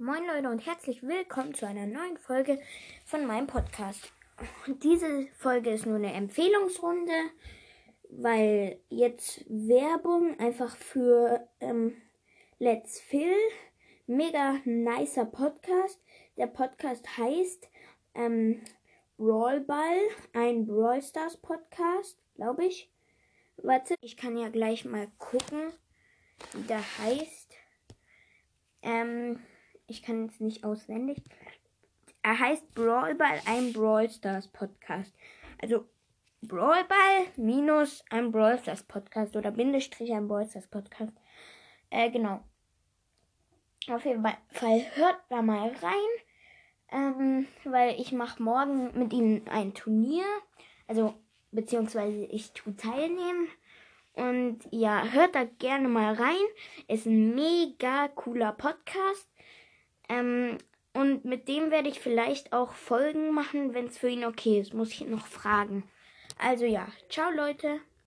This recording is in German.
Moin Leute und herzlich willkommen zu einer neuen Folge von meinem Podcast. Diese Folge ist nur eine Empfehlungsrunde, weil jetzt Werbung einfach für ähm, Let's Fill. Mega nicer Podcast. Der Podcast heißt ähm, Brawl Ball, ein Brawl Stars Podcast, glaube ich. Warte, ich kann ja gleich mal gucken, wie der heißt. Ähm, ich kann es nicht auswendig. Er heißt Brawl Ball, ein Brawl Stars Podcast. Also Brawl Ball minus ein Brawl Stars Podcast oder Bindestrich ein Brawl Stars Podcast. Äh, genau. Auf jeden Fall hört da mal rein, ähm, weil ich mache morgen mit ihnen ein Turnier. Also, beziehungsweise ich tue teilnehmen. Und ja, hört da gerne mal rein. Ist ein mega cooler Podcast. Ähm, und mit dem werde ich vielleicht auch Folgen machen, wenn es für ihn okay ist. Muss ich noch fragen. Also ja, ciao Leute.